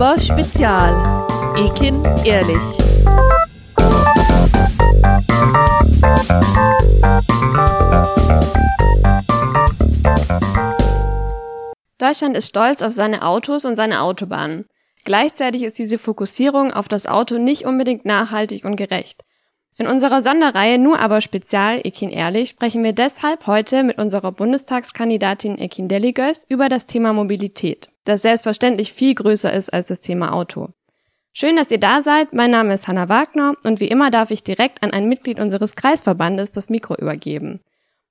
aber Spezial. Ekin ehrlich. Deutschland ist stolz auf seine Autos und seine Autobahnen. Gleichzeitig ist diese Fokussierung auf das Auto nicht unbedingt nachhaltig und gerecht. In unserer Sonderreihe Nur aber Spezial Ekin Ehrlich sprechen wir deshalb heute mit unserer Bundestagskandidatin Ekin Deligös über das Thema Mobilität, das selbstverständlich viel größer ist als das Thema Auto. Schön, dass ihr da seid. Mein Name ist Hanna Wagner und wie immer darf ich direkt an ein Mitglied unseres Kreisverbandes das Mikro übergeben.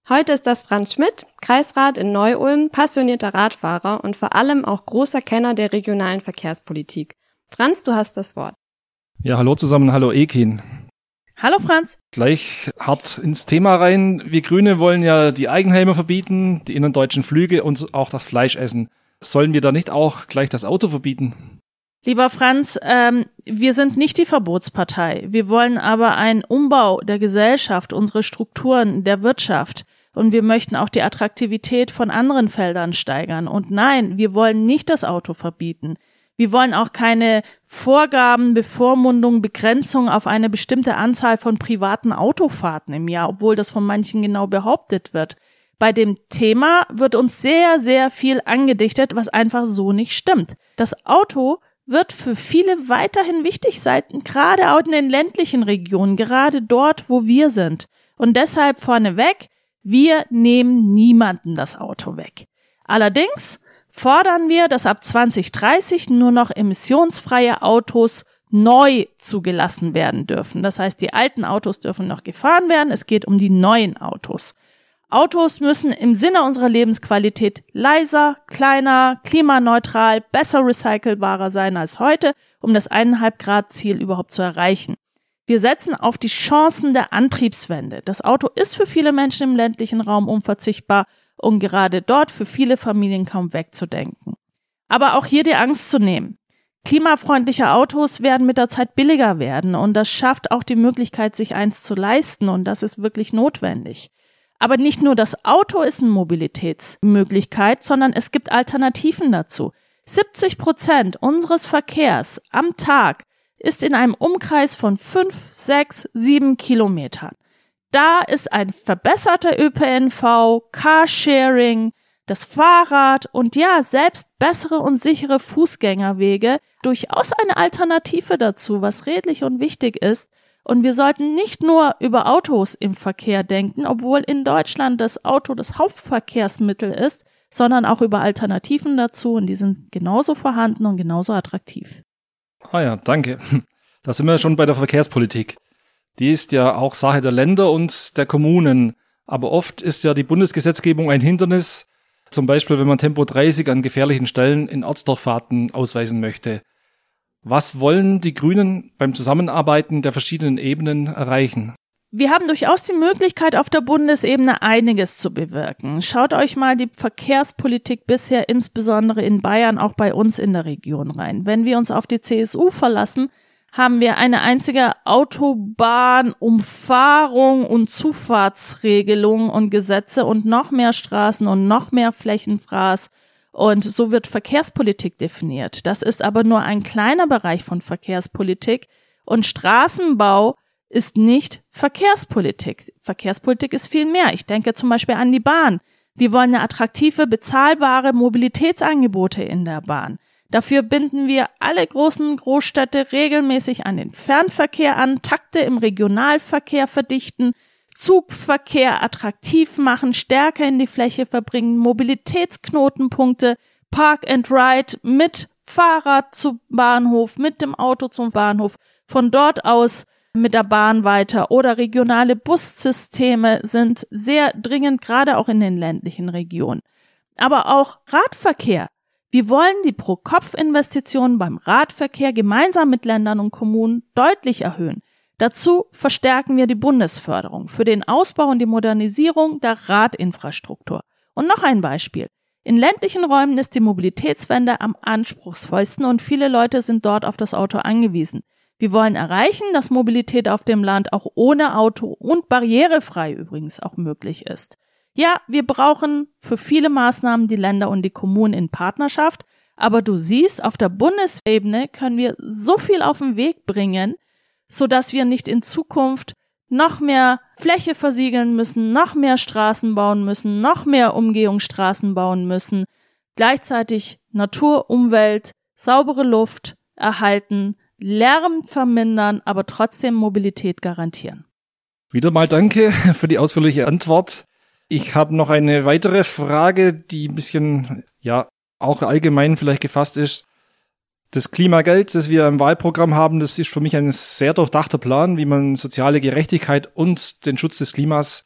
Heute ist das Franz Schmidt, Kreisrat in Neu-Ulm, passionierter Radfahrer und vor allem auch großer Kenner der regionalen Verkehrspolitik. Franz, du hast das Wort. Ja, hallo zusammen, hallo Ekin. Hallo Franz. Gleich hart ins Thema rein. Wir Grüne wollen ja die Eigenhelme verbieten, die innerdeutschen Flüge und auch das Fleisch essen. Sollen wir da nicht auch gleich das Auto verbieten? Lieber Franz, ähm, wir sind nicht die Verbotspartei. Wir wollen aber einen Umbau der Gesellschaft, unsere Strukturen der Wirtschaft. Und wir möchten auch die Attraktivität von anderen Feldern steigern. Und nein, wir wollen nicht das Auto verbieten. Wir wollen auch keine Vorgaben, Bevormundungen, Begrenzungen auf eine bestimmte Anzahl von privaten Autofahrten im Jahr, obwohl das von manchen genau behauptet wird. Bei dem Thema wird uns sehr, sehr viel angedichtet, was einfach so nicht stimmt. Das Auto wird für viele weiterhin wichtig sein, gerade auch in den ländlichen Regionen, gerade dort, wo wir sind. Und deshalb vorneweg, wir nehmen niemanden das Auto weg. Allerdings fordern wir, dass ab 2030 nur noch emissionsfreie Autos neu zugelassen werden dürfen. Das heißt, die alten Autos dürfen noch gefahren werden. Es geht um die neuen Autos. Autos müssen im Sinne unserer Lebensqualität leiser, kleiner, klimaneutral, besser recycelbarer sein als heute, um das 1,5 Grad Ziel überhaupt zu erreichen. Wir setzen auf die Chancen der Antriebswende. Das Auto ist für viele Menschen im ländlichen Raum unverzichtbar und gerade dort für viele Familien kaum wegzudenken. Aber auch hier die Angst zu nehmen. Klimafreundliche Autos werden mit der Zeit billiger werden und das schafft auch die Möglichkeit, sich eins zu leisten und das ist wirklich notwendig. Aber nicht nur das Auto ist eine Mobilitätsmöglichkeit, sondern es gibt Alternativen dazu. 70 Prozent unseres Verkehrs am Tag ist in einem Umkreis von 5, 6, 7 Kilometern. Da ist ein verbesserter ÖPNV, Carsharing, das Fahrrad und ja, selbst bessere und sichere Fußgängerwege durchaus eine Alternative dazu, was redlich und wichtig ist. Und wir sollten nicht nur über Autos im Verkehr denken, obwohl in Deutschland das Auto das Hauptverkehrsmittel ist, sondern auch über Alternativen dazu und die sind genauso vorhanden und genauso attraktiv. Ah ja, danke. Da sind wir schon bei der Verkehrspolitik. Die ist ja auch Sache der Länder und der Kommunen. Aber oft ist ja die Bundesgesetzgebung ein Hindernis, zum Beispiel wenn man Tempo 30 an gefährlichen Stellen in Ortsdurchfahrten ausweisen möchte. Was wollen die Grünen beim Zusammenarbeiten der verschiedenen Ebenen erreichen? Wir haben durchaus die Möglichkeit, auf der Bundesebene einiges zu bewirken. Schaut euch mal die Verkehrspolitik bisher insbesondere in Bayern, auch bei uns in der Region rein. Wenn wir uns auf die CSU verlassen, haben wir eine einzige Autobahnumfahrung und Zufahrtsregelung und Gesetze und noch mehr Straßen und noch mehr Flächenfraß. Und so wird Verkehrspolitik definiert. Das ist aber nur ein kleiner Bereich von Verkehrspolitik. Und Straßenbau ist nicht Verkehrspolitik. Verkehrspolitik ist viel mehr. Ich denke zum Beispiel an die Bahn. Wir wollen eine attraktive, bezahlbare Mobilitätsangebote in der Bahn. Dafür binden wir alle großen Großstädte regelmäßig an den Fernverkehr an, Takte im Regionalverkehr verdichten, Zugverkehr attraktiv machen, stärker in die Fläche verbringen, Mobilitätsknotenpunkte, Park and Ride mit Fahrrad zum Bahnhof, mit dem Auto zum Bahnhof, von dort aus mit der Bahn weiter oder regionale Bussysteme sind sehr dringend, gerade auch in den ländlichen Regionen. Aber auch Radverkehr wir wollen die Pro-Kopf-Investitionen beim Radverkehr gemeinsam mit Ländern und Kommunen deutlich erhöhen. Dazu verstärken wir die Bundesförderung für den Ausbau und die Modernisierung der Radinfrastruktur. Und noch ein Beispiel. In ländlichen Räumen ist die Mobilitätswende am anspruchsvollsten und viele Leute sind dort auf das Auto angewiesen. Wir wollen erreichen, dass Mobilität auf dem Land auch ohne Auto und barrierefrei übrigens auch möglich ist. Ja, wir brauchen für viele Maßnahmen die Länder und die Kommunen in Partnerschaft, Aber du siehst, auf der Bundesebene können wir so viel auf den Weg bringen, so dass wir nicht in Zukunft noch mehr Fläche versiegeln müssen, noch mehr Straßen bauen müssen, noch mehr Umgehungsstraßen bauen müssen, gleichzeitig Natur, Umwelt, saubere Luft erhalten, Lärm vermindern, aber trotzdem Mobilität garantieren. Wieder mal danke für die ausführliche Antwort. Ich habe noch eine weitere Frage, die ein bisschen, ja, auch allgemein vielleicht gefasst ist. Das Klimageld, das wir im Wahlprogramm haben, das ist für mich ein sehr durchdachter Plan, wie man soziale Gerechtigkeit und den Schutz des Klimas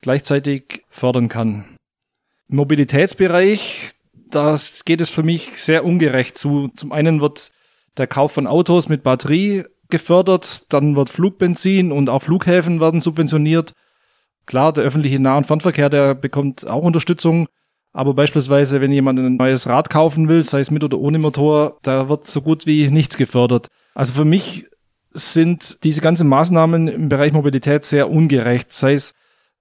gleichzeitig fördern kann. Im Mobilitätsbereich, das geht es für mich sehr ungerecht zu. Zum einen wird der Kauf von Autos mit Batterie gefördert, dann wird Flugbenzin und auch Flughäfen werden subventioniert. Klar, der öffentliche Nah- und Fernverkehr, der bekommt auch Unterstützung. Aber beispielsweise, wenn jemand ein neues Rad kaufen will, sei es mit oder ohne Motor, da wird so gut wie nichts gefördert. Also für mich sind diese ganzen Maßnahmen im Bereich Mobilität sehr ungerecht. Sei es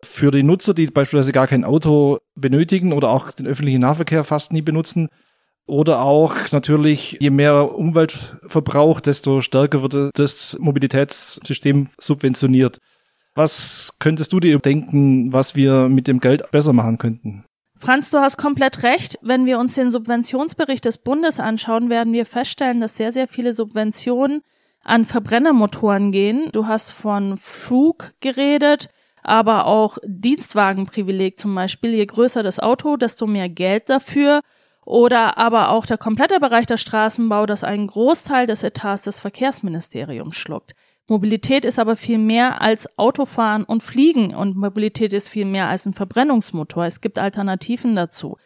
für die Nutzer, die beispielsweise gar kein Auto benötigen oder auch den öffentlichen Nahverkehr fast nie benutzen. Oder auch natürlich, je mehr Umweltverbrauch, desto stärker wird das Mobilitätssystem subventioniert. Was könntest du dir denken, was wir mit dem Geld besser machen könnten? Franz, du hast komplett recht. Wenn wir uns den Subventionsbericht des Bundes anschauen, werden wir feststellen, dass sehr, sehr viele Subventionen an Verbrennermotoren gehen. Du hast von Flug geredet, aber auch Dienstwagenprivileg zum Beispiel. Je größer das Auto, desto mehr Geld dafür. Oder aber auch der komplette Bereich der Straßenbau, das einen Großteil des Etats des Verkehrsministeriums schluckt. Mobilität ist aber viel mehr als Autofahren und Fliegen und Mobilität ist viel mehr als ein Verbrennungsmotor. Es gibt Alternativen dazu.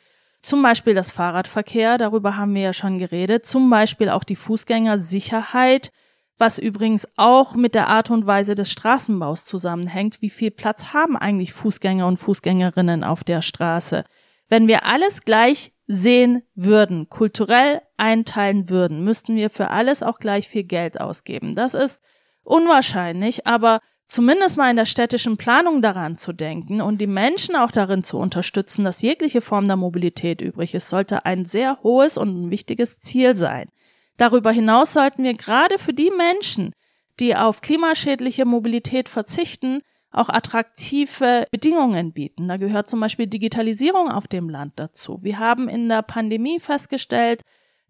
Zum Beispiel das Fahrradverkehr, darüber haben wir ja schon geredet. Zum Beispiel auch die Fußgängersicherheit, was übrigens auch mit der Art und Weise des Straßenbaus zusammenhängt. Wie viel Platz haben eigentlich Fußgänger und Fußgängerinnen auf der Straße? Wenn wir alles gleich sehen würden, kulturell einteilen würden, müssten wir für alles auch gleich viel Geld ausgeben. Das ist unwahrscheinlich, aber zumindest mal in der städtischen Planung daran zu denken und die Menschen auch darin zu unterstützen, dass jegliche Form der Mobilität übrig ist, sollte ein sehr hohes und ein wichtiges Ziel sein. Darüber hinaus sollten wir gerade für die Menschen, die auf klimaschädliche Mobilität verzichten, auch attraktive Bedingungen bieten. Da gehört zum Beispiel Digitalisierung auf dem Land dazu. Wir haben in der Pandemie festgestellt,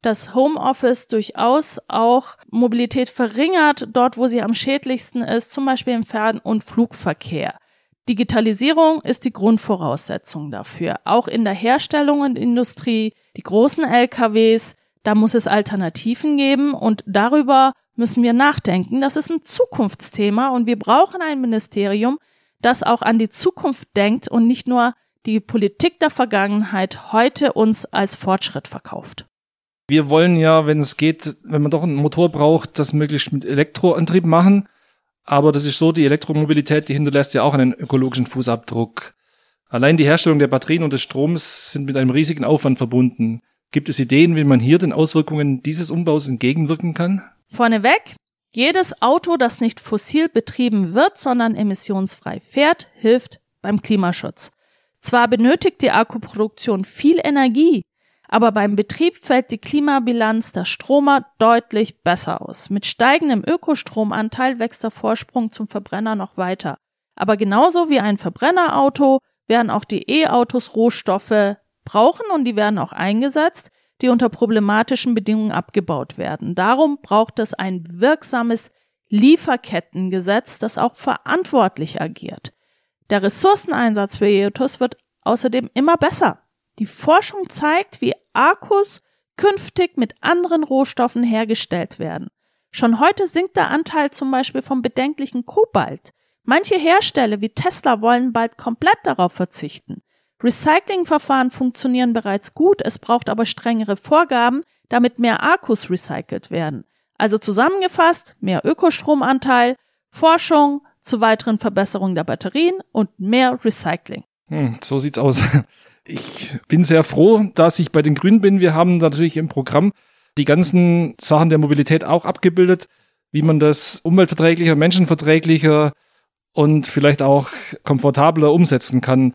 dass Homeoffice durchaus auch Mobilität verringert, dort wo sie am schädlichsten ist, zum Beispiel im Fern- und Flugverkehr. Digitalisierung ist die Grundvoraussetzung dafür. Auch in der Herstellung und Industrie, die großen LKWs, da muss es Alternativen geben und darüber müssen wir nachdenken. Das ist ein Zukunftsthema und wir brauchen ein Ministerium, das auch an die Zukunft denkt und nicht nur die Politik der Vergangenheit heute uns als Fortschritt verkauft. Wir wollen ja, wenn es geht, wenn man doch einen Motor braucht, das möglichst mit Elektroantrieb machen. Aber das ist so, die Elektromobilität, die hinterlässt ja auch einen ökologischen Fußabdruck. Allein die Herstellung der Batterien und des Stroms sind mit einem riesigen Aufwand verbunden. Gibt es Ideen, wie man hier den Auswirkungen dieses Umbaus entgegenwirken kann? Vorneweg, jedes Auto, das nicht fossil betrieben wird, sondern emissionsfrei fährt, hilft beim Klimaschutz. Zwar benötigt die Akkuproduktion viel Energie, aber beim Betrieb fällt die Klimabilanz der Stromer deutlich besser aus. Mit steigendem Ökostromanteil wächst der Vorsprung zum Verbrenner noch weiter. Aber genauso wie ein Verbrennerauto werden auch die E-Autos Rohstoffe brauchen und die werden auch eingesetzt, die unter problematischen Bedingungen abgebaut werden. Darum braucht es ein wirksames Lieferkettengesetz, das auch verantwortlich agiert. Der Ressourceneinsatz für E-Autos wird außerdem immer besser. Die Forschung zeigt, wie Akkus künftig mit anderen Rohstoffen hergestellt werden. Schon heute sinkt der Anteil zum Beispiel vom bedenklichen Kobalt. Manche Hersteller wie Tesla wollen bald komplett darauf verzichten. Recyclingverfahren funktionieren bereits gut, es braucht aber strengere Vorgaben, damit mehr Akkus recycelt werden. Also zusammengefasst, mehr Ökostromanteil, Forschung zu weiteren Verbesserungen der Batterien und mehr Recycling. Hm, so sieht's aus. Ich bin sehr froh, dass ich bei den Grünen bin. Wir haben natürlich im Programm die ganzen Sachen der Mobilität auch abgebildet, wie man das umweltverträglicher, menschenverträglicher und vielleicht auch komfortabler umsetzen kann.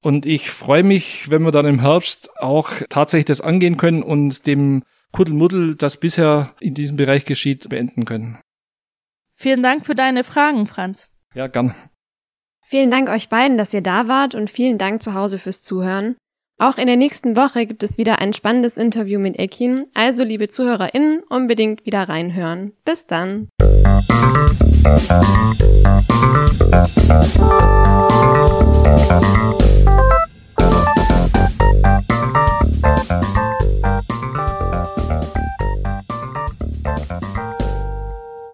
Und ich freue mich, wenn wir dann im Herbst auch tatsächlich das angehen können und dem Kuddelmuddel, das bisher in diesem Bereich geschieht, beenden können. Vielen Dank für deine Fragen, Franz. Ja, gern. Vielen Dank euch beiden, dass ihr da wart und vielen Dank zu Hause fürs Zuhören. Auch in der nächsten Woche gibt es wieder ein spannendes Interview mit Ekin, also liebe ZuhörerInnen, unbedingt wieder reinhören. Bis dann.